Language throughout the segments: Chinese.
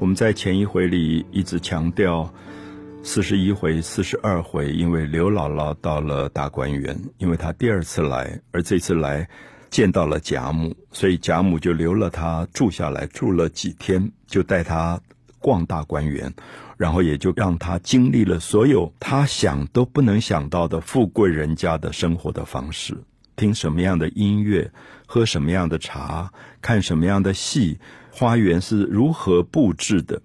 我们在前一回里一直强调，四十一回、四十二回，因为刘姥姥到了大观园，因为她第二次来，而这次来见到了贾母，所以贾母就留了她住下来，住了几天，就带她逛大观园，然后也就让她经历了所有她想都不能想到的富贵人家的生活的方式，听什么样的音乐，喝什么样的茶，看什么样的戏。花园是如何布置的？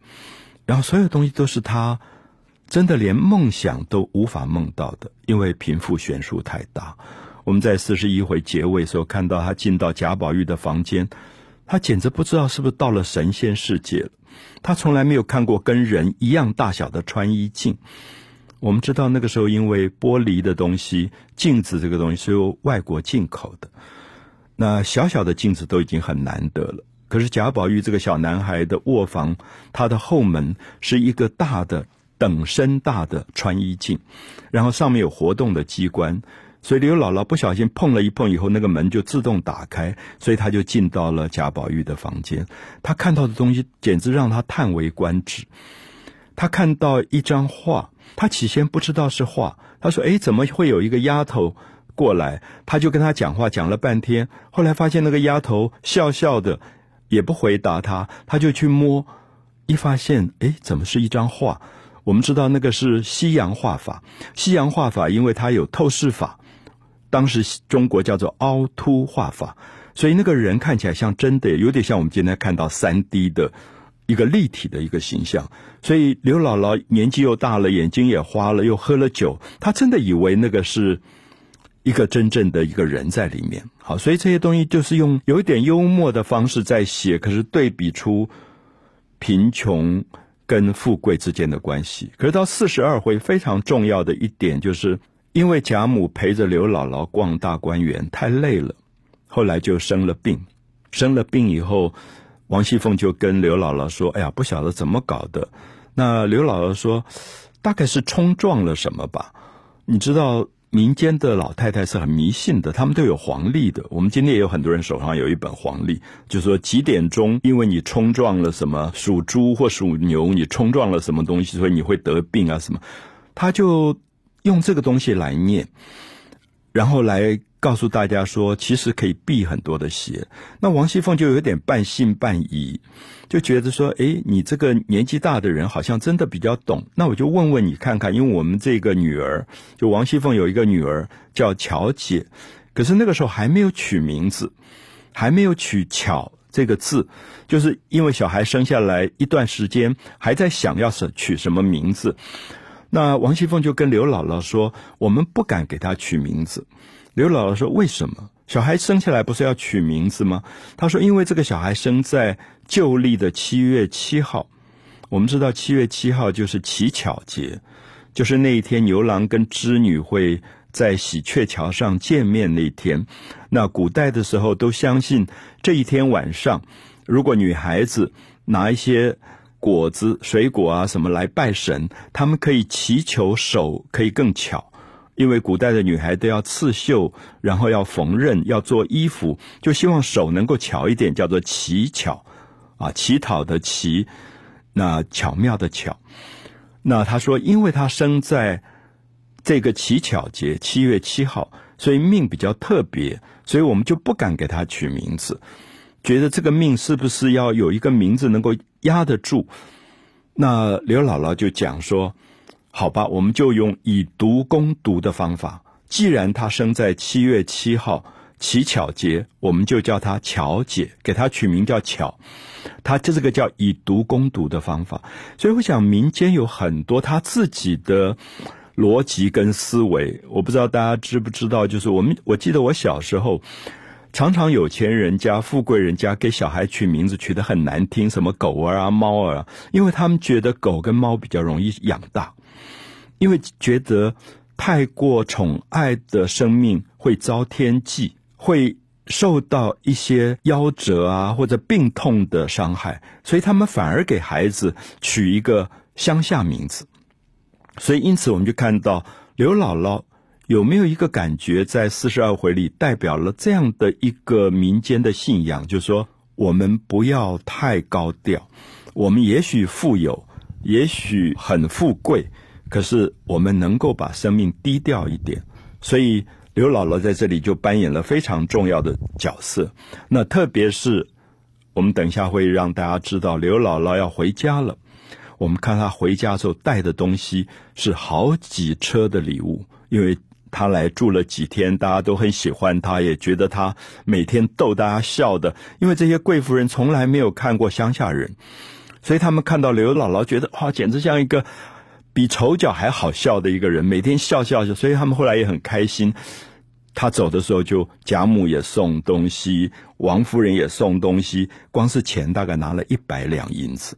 然后所有东西都是他真的连梦想都无法梦到的，因为贫富悬殊太大。我们在四十一回结尾时候看到他进到贾宝玉的房间，他简直不知道是不是到了神仙世界了。他从来没有看过跟人一样大小的穿衣镜。我们知道那个时候因为玻璃的东西，镜子这个东西是由外国进口的，那小小的镜子都已经很难得了。可是贾宝玉这个小男孩的卧房，他的后门是一个大的等身大的穿衣镜，然后上面有活动的机关，所以刘姥姥不小心碰了一碰以后，那个门就自动打开，所以他就进到了贾宝玉的房间。他看到的东西简直让他叹为观止。他看到一张画，他起先不知道是画，他说：“哎，怎么会有一个丫头过来？”他就跟他讲话，讲了半天，后来发现那个丫头笑笑的。也不回答他，他就去摸，一发现，哎，怎么是一张画？我们知道那个是西洋画法，西洋画法因为它有透视法，当时中国叫做凹凸画法，所以那个人看起来像真的，有点像我们今天看到三 D 的一个立体的一个形象。所以刘姥姥年纪又大了，眼睛也花了，又喝了酒，她真的以为那个是。一个真正的一个人在里面，好，所以这些东西就是用有一点幽默的方式在写，可是对比出贫穷跟富贵之间的关系。可是到四十二回非常重要的一点，就是因为贾母陪着刘姥姥逛大观园太累了，后来就生了病，生了病以后，王熙凤就跟刘姥姥说：“哎呀，不晓得怎么搞的。”那刘姥姥说：“大概是冲撞了什么吧？你知道。”民间的老太太是很迷信的，他们都有黄历的。我们今天也有很多人手上有一本黄历，就说几点钟，因为你冲撞了什么属猪或属牛，你冲撞了什么东西，所以你会得病啊什么。他就用这个东西来念，然后来。告诉大家说，其实可以避很多的邪。那王熙凤就有点半信半疑，就觉得说：“哎，你这个年纪大的人好像真的比较懂。那我就问问你看看，因为我们这个女儿，就王熙凤有一个女儿叫巧姐，可是那个时候还没有取名字，还没有取巧这个字，就是因为小孩生下来一段时间，还在想要是取什么名字。那王熙凤就跟刘姥姥说：我们不敢给她取名字。”刘姥姥说：“为什么小孩生下来不是要取名字吗？”他说：“因为这个小孩生在旧历的七月七号。我们知道七月七号就是乞巧节，就是那一天牛郎跟织女会在喜鹊桥上见面那天。那古代的时候都相信这一天晚上，如果女孩子拿一些果子、水果啊什么来拜神，他们可以祈求手可以更巧。”因为古代的女孩都要刺绣，然后要缝纫，要做衣服，就希望手能够巧一点，叫做乞巧，啊，乞讨的乞，那巧妙的巧。那他说，因为他生在这个乞巧节，七月七号，所以命比较特别，所以我们就不敢给他取名字，觉得这个命是不是要有一个名字能够压得住？那刘姥姥就讲说。好吧，我们就用以毒攻毒的方法。既然她生在七月七号乞巧节，我们就叫她巧姐，给她取名叫巧。她这个叫以毒攻毒的方法。所以我想，民间有很多他自己的逻辑跟思维。我不知道大家知不知道，就是我们我记得我小时候，常常有钱人家、富贵人家给小孩取名字取得很难听，什么狗儿啊、猫儿啊，因为他们觉得狗跟猫比较容易养大。因为觉得太过宠爱的生命会遭天忌，会受到一些夭折啊或者病痛的伤害，所以他们反而给孩子取一个乡下名字。所以因此我们就看到刘姥姥有没有一个感觉，在四十二回里代表了这样的一个民间的信仰，就是说我们不要太高调，我们也许富有，也许很富贵，可是我们能够把生命低调一点。所以刘姥姥在这里就扮演了非常重要的角色。那特别是我们等一下会让大家知道，刘姥姥要回家了。我们看她回家之后带的东西是好几车的礼物，因为她来住了几天，大家都很喜欢她，也觉得她每天逗大家笑的。因为这些贵妇人从来没有看过乡下人，所以他们看到刘姥姥，觉得哇，简直像一个比丑角还好笑的一个人，每天笑笑笑。所以他们后来也很开心。他走的时候，就贾母也送东西，王夫人也送东西，光是钱大概拿了一百两银子。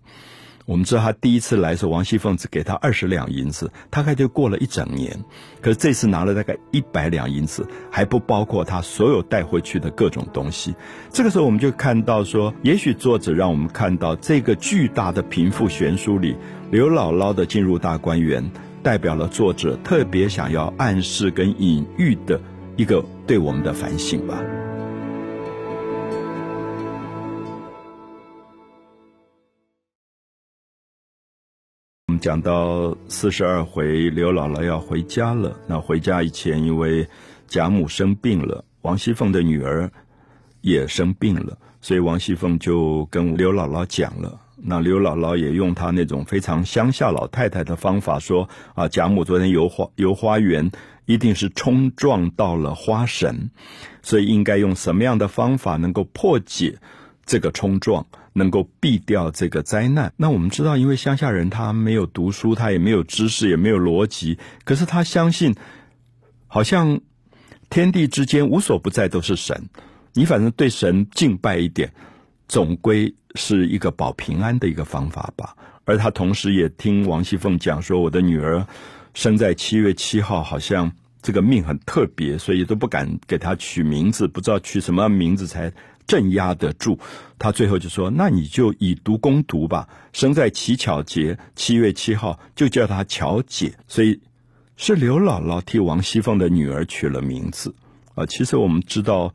我们知道他第一次来的时候，王熙凤只给他二十两银子，大概就过了一整年。可是这次拿了大概一百两银子，还不包括他所有带回去的各种东西。这个时候，我们就看到说，也许作者让我们看到这个巨大的贫富悬殊里，刘姥姥的进入大观园，代表了作者特别想要暗示跟隐喻的一个对我们的反省吧。讲到四十二回，刘姥姥要回家了。那回家以前，因为贾母生病了，王熙凤的女儿也生病了，所以王熙凤就跟刘姥姥讲了。那刘姥姥也用她那种非常乡下老太太的方法说：“啊，贾母昨天游花游花园，一定是冲撞到了花神，所以应该用什么样的方法能够破解这个冲撞？”能够避掉这个灾难。那我们知道，因为乡下人他没有读书，他也没有知识，也没有逻辑，可是他相信，好像天地之间无所不在都是神。你反正对神敬拜一点，总归是一个保平安的一个方法吧。而他同时也听王熙凤讲说，我的女儿生在七月七号，好像这个命很特别，所以都不敢给她取名字，不知道取什么名字才。镇压得住，他最后就说：“那你就以毒攻毒吧。生在乞巧节，七月七号，就叫他巧姐。所以是刘姥姥替王熙凤的女儿取了名字啊。其实我们知道，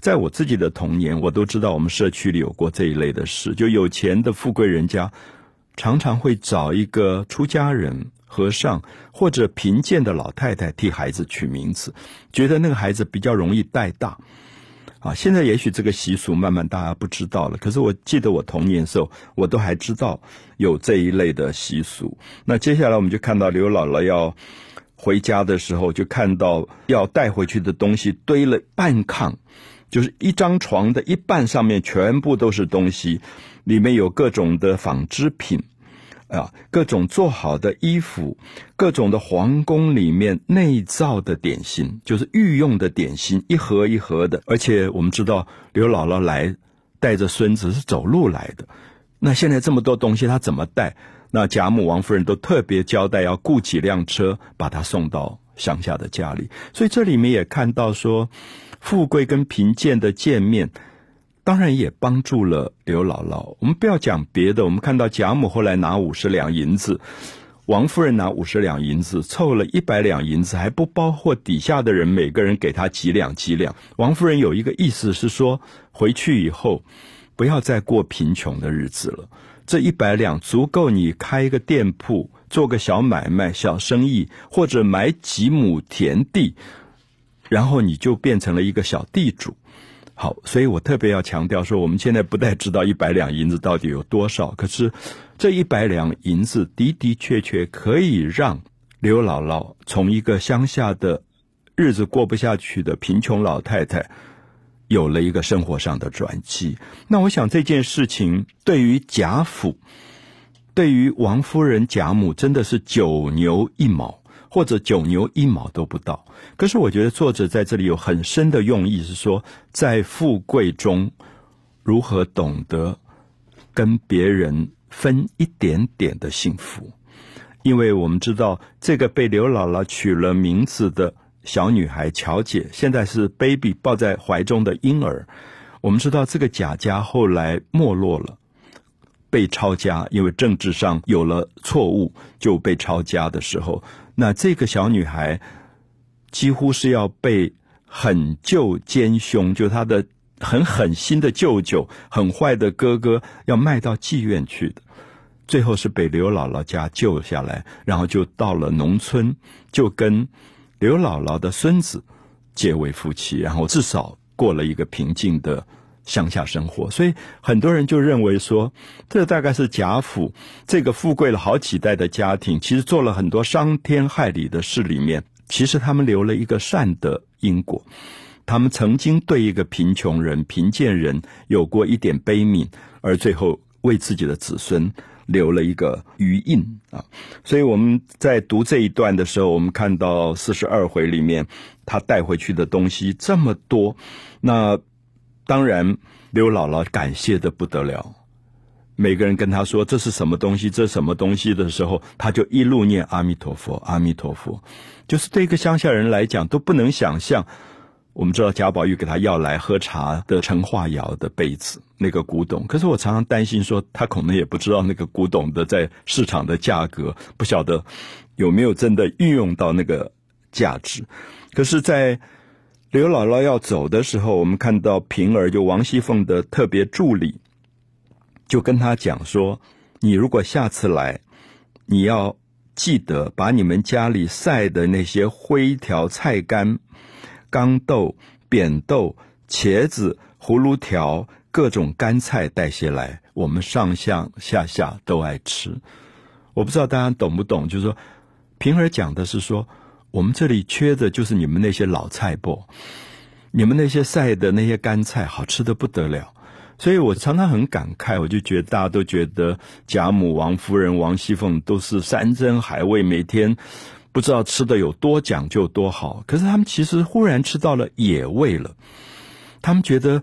在我自己的童年，我都知道我们社区里有过这一类的事。就有钱的富贵人家，常常会找一个出家人、和尚或者贫贱的老太太替孩子取名字，觉得那个孩子比较容易带大。”啊，现在也许这个习俗慢慢大家不知道了。可是我记得我童年时候，我都还知道有这一类的习俗。那接下来我们就看到刘姥姥要回家的时候，就看到要带回去的东西堆了半炕，就是一张床的一半上面全部都是东西，里面有各种的纺织品。啊，各种做好的衣服，各种的皇宫里面内造的点心，就是御用的点心，一盒一盒的。而且我们知道刘姥姥来带着孙子是走路来的，那现在这么多东西，她怎么带？那贾母、王夫人都特别交代要雇几辆车，把她送到乡下的家里。所以这里面也看到说，富贵跟贫贱的见面。当然也帮助了刘姥姥。我们不要讲别的，我们看到贾母后来拿五十两银子，王夫人拿五十两银子，凑了一百两银子，还不包括底下的人每个人给他几两几两。王夫人有一个意思是说，回去以后不要再过贫穷的日子了。这一百两足够你开一个店铺，做个小买卖、小生意，或者买几亩田地，然后你就变成了一个小地主。好，所以我特别要强调说，我们现在不太知道一百两银子到底有多少，可是这一百两银子的的确确可以让刘姥姥从一个乡下的日子过不下去的贫穷老太太，有了一个生活上的转机。那我想这件事情对于贾府，对于王夫人、贾母，真的是九牛一毛。或者九牛一毛都不到，可是我觉得作者在这里有很深的用意，是说在富贵中如何懂得跟别人分一点点的幸福。因为我们知道，这个被刘姥姥取了名字的小女孩乔姐，现在是 baby 抱在怀中的婴儿。我们知道，这个贾家后来没落了，被抄家，因为政治上有了错误，就被抄家的时候。那这个小女孩几乎是要被狠舅奸凶，就她的很狠心的舅舅、很坏的哥哥，要卖到妓院去的。最后是被刘姥姥家救下来，然后就到了农村，就跟刘姥姥的孙子结为夫妻，然后至少过了一个平静的乡下生活。所以很多人就认为说，这大概是贾府这个富贵了好几代的家庭，其实做了很多伤天害理的事，里面其实他们留了一个善的因果。他们曾经对一个贫穷人、贫贱人有过一点悲悯，而最后为自己的子孙留了一个余印啊！所以我们在读这一段的时候，我们看到四十二回里面他带回去的东西这么多，那当然刘姥姥感谢的不得了。每个人跟他说这是什么东西，这什么东西的时候，他就一路念阿弥陀佛，阿弥陀佛。就是对一个乡下人来讲，都不能想象。我们知道贾宝玉给他要来喝茶的陈化窑的杯子，那个古董。可是我常常担心说，他可能也不知道那个古董的在市场的价格，不晓得有没有真的运用到那个价值。可是，在刘姥姥要走的时候，我们看到平儿就王熙凤的特别助理，就跟他讲说：“你如果下次来，你要记得把你们家里晒的那些灰条菜干。”豇豆、扁豆、茄子、葫芦条，各种干菜带些来，我们上上下下都爱吃。我不知道大家懂不懂，就是说，平儿讲的是说，我们这里缺的就是你们那些老菜不？你们那些晒的那些干菜，好吃的不得了。所以我常常很感慨，我就觉得大家都觉得贾母、王夫人、王熙凤都是山珍海味，每天。不知道吃的有多讲究多好，可是他们其实忽然吃到了野味了。他们觉得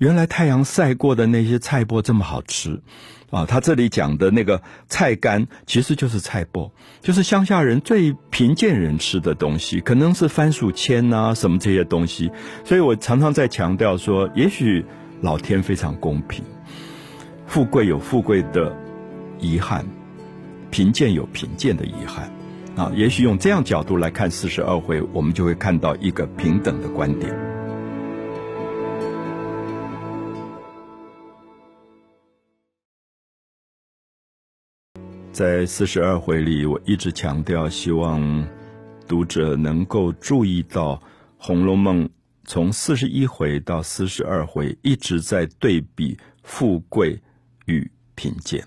原来太阳晒过的那些菜脯这么好吃啊！他这里讲的那个菜干其实就是菜脯，就是乡下人最贫贱人吃的东西，可能是番薯签啊什么这些东西。所以我常常在强调说，也许老天非常公平，富贵有富贵的遗憾，贫贱有贫贱的遗憾。啊，也许用这样角度来看四十二回，我们就会看到一个平等的观点。在四十二回里，我一直强调，希望读者能够注意到《红楼梦》从四十一回到四十二回一直在对比富贵与贫贱。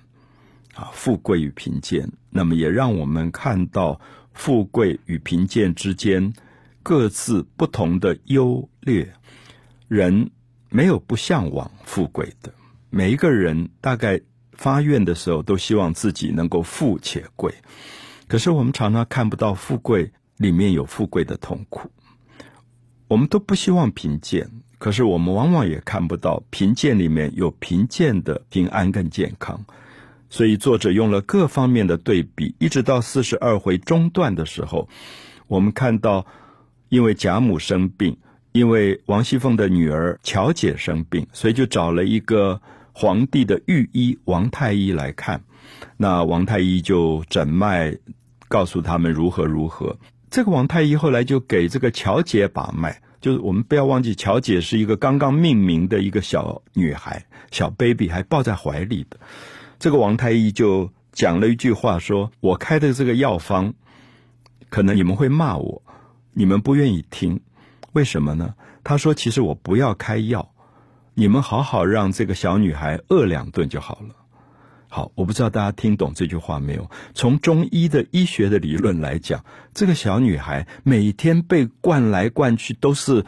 啊，富贵与贫贱，那么也让我们看到富贵与贫贱之间各自不同的优劣。人没有不向往富贵的，每一个人大概发愿的时候都希望自己能够富且贵。可是我们常常看不到富贵里面有富贵的痛苦，我们都不希望贫贱，可是我们往往也看不到贫贱里面有贫贱的平安跟健康。所以作者用了各方面的对比，一直到四十二回中段的时候，我们看到，因为贾母生病，因为王熙凤的女儿巧姐生病，所以就找了一个皇帝的御医王太医来看。那王太医就诊脉，告诉他们如何如何。这个王太医后来就给这个乔姐把脉，就是我们不要忘记，乔姐是一个刚刚命名的一个小女孩，小 baby 还抱在怀里的。这个王太医就讲了一句话，说我开的这个药方，可能你们会骂我，你们不愿意听，为什么呢？他说，其实我不要开药，你们好好让这个小女孩饿两顿就好了。好，我不知道大家听懂这句话没有？从中医的医学的理论来讲，这个小女孩每天被灌来灌去都是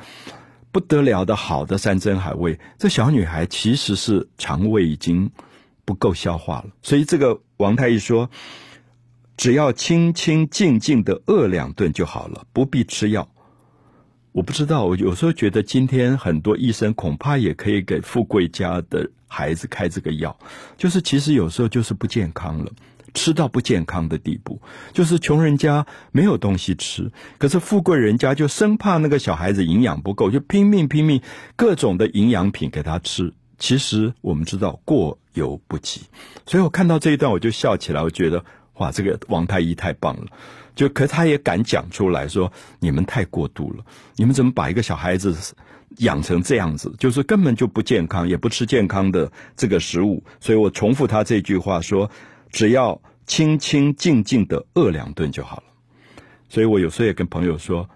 不得了的好的山珍海味，这小女孩其实是肠胃已经。不够消化了，所以这个王太医说，只要清清静静的饿两顿就好了，不必吃药。我不知道，我有时候觉得今天很多医生恐怕也可以给富贵家的孩子开这个药，就是其实有时候就是不健康了，吃到不健康的地步，就是穷人家没有东西吃，可是富贵人家就生怕那个小孩子营养不够，就拼命拼命各种的营养品给他吃。其实我们知道过犹不及，所以我看到这一段我就笑起来，我觉得哇，这个王太医太棒了。就可他也敢讲出来说，你们太过度了，你们怎么把一个小孩子养成这样子，就是根本就不健康，也不吃健康的这个食物。所以我重复他这句话说，只要清清静静的饿两顿就好了。所以我有时候也跟朋友说，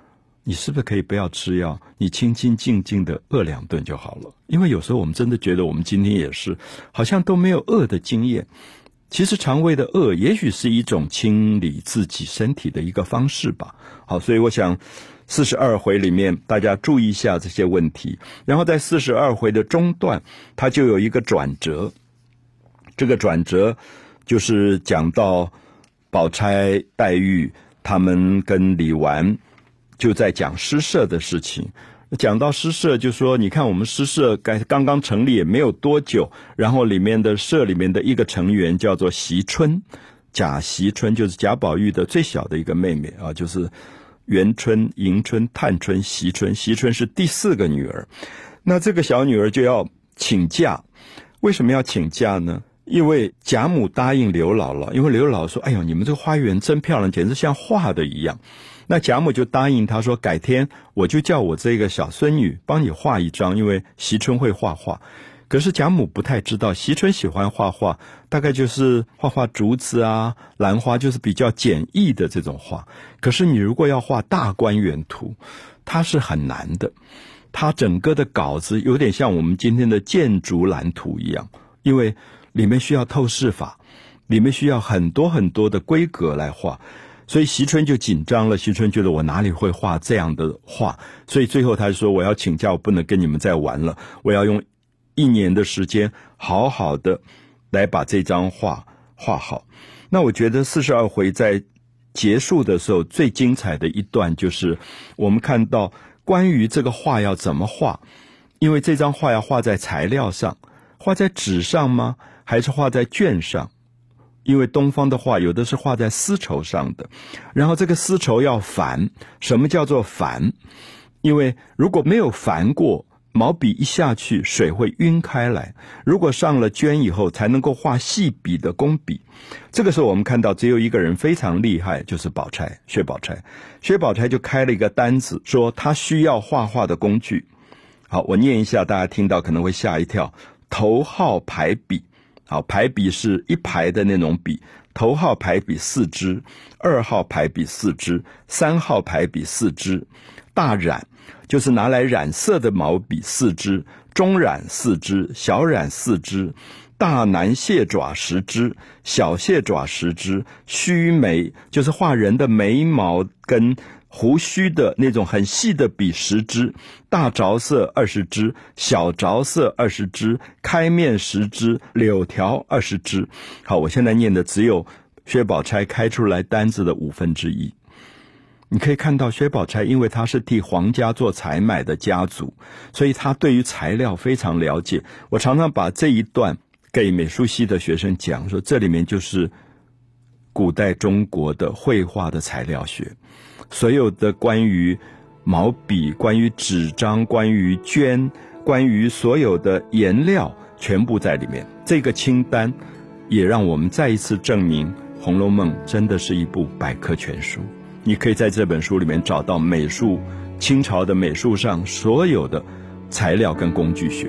你是不是可以不要吃药，你清清静静的饿两顿就好了？因为有时候我们真的觉得我们今天也是好像都没有饿的经验。其实肠胃的饿也许是一种清理自己身体的一个方式吧。好，所以我想四十二回里面大家注意一下这些问题。然后在四十二回的中段，它就有一个转折。这个转折就是讲到宝钗、黛玉他们跟李纨就在讲诗社的事情。讲到诗社，就说你看我们诗社刚刚刚成立也没有多久，然后里面的社里面的一个成员叫做席春，贾席春就是贾宝玉的最小的一个妹妹啊，就是元春、迎春、探春、席春，席春是第四个女儿。那这个小女儿就要请假，为什么要请假呢？因为贾母答应刘姥姥，因为刘姥姥说：“哎呦，你们这个花园真漂亮，简直像画的一样。”那贾母就答应他说：“改天我就叫我这个小孙女帮你画一张，因为惜春会画画。”可是贾母不太知道，惜春喜欢画画，大概就是画画竹子啊、兰花，就是比较简易的这种画。可是你如果要画大观园图，它是很难的。它整个的稿子有点像我们今天的建筑蓝图一样，因为里面需要透视法，里面需要很多很多的规格来画。所以席春就紧张了。席春觉得我哪里会画这样的画，所以最后他说：“我要请假，我不能跟你们再玩了。我要用一年的时间，好好的来把这张画画好。”那我觉得四十二回在结束的时候最精彩的一段，就是我们看到关于这个画要怎么画，因为这张画要画在材料上，画在纸上吗？还是画在卷上？因为东方的画有的是画在丝绸上的，然后这个丝绸要繁。什么叫做繁？因为如果没有繁过，毛笔一下去，水会晕开来。如果上了绢以后，才能够画细笔的工笔。这个时候，我们看到只有一个人非常厉害，就是宝钗，薛宝钗。薛宝钗就开了一个单子，说她需要画画的工具。好，我念一下，大家听到可能会吓一跳：头号排笔。好，排笔是一排的那种笔，头号排笔四支，二号排笔四支，三号排笔四支，大染就是拿来染色的毛笔四支，中染四支，小染四支，大南蟹爪十支，小蟹爪十支，须眉就是画人的眉毛跟。胡须的那种很细的笔十支，大着色二十支，小着色二十支，开面十支，柳条二十支。好，我现在念的只有薛宝钗开出来单子的五分之一。你可以看到薛宝钗，因为她是替皇家做采买的家族，所以她对于材料非常了解。我常常把这一段给美术系的学生讲，说这里面就是古代中国的绘画的材料学。所有的关于毛笔、关于纸张、关于绢、关于所有的颜料，全部在里面。这个清单也让我们再一次证明，《红楼梦》真的是一部百科全书。你可以在这本书里面找到美术清朝的美术上所有的材料跟工具学。